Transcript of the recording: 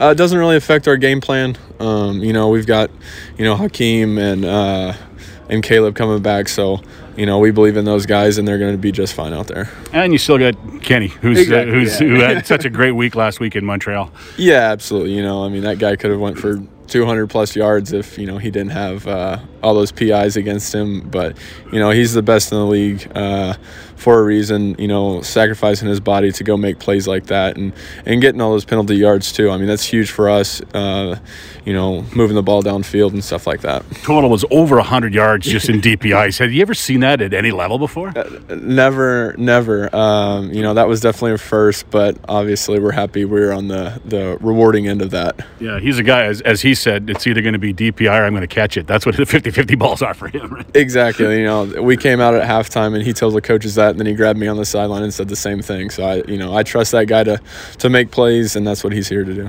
Uh, it doesn't really affect our game plan. Um, you know, we've got, you know, Hakeem and uh, and Caleb coming back, so you know we believe in those guys, and they're going to be just fine out there. And you still got Kenny, who's Exactly, uh, who's yeah. who had such a great week last week in Montreal. Yeah, absolutely. You know, I mean, that guy could have went for 200 plus yards if you know he didn't have uh, all those PIs against him. But you know, he's the best in the league uh, for a reason. You know, sacrificing his body to go make plays like that and and getting all those penalty yards too. I mean, that's huge for us. Uh, you know, moving the ball downfield and stuff like that. Total was over 100 yards just in DPIs. Have you ever seen that at any level before? Never, never. Um, you know, that was definitely a first, but obviously we're happy we're on the the rewarding end of that. Yeah, he's a guy, as, as he said, it's either going to be DPI or I'm going to catch it. That's what the 50 50 balls are for him. Right? Exactly. You know, we came out at halftime and he told the coaches that, and then he grabbed me on the sideline and said the same thing. So I, you know, I trust that guy to to make plays, and that's what he's here to do.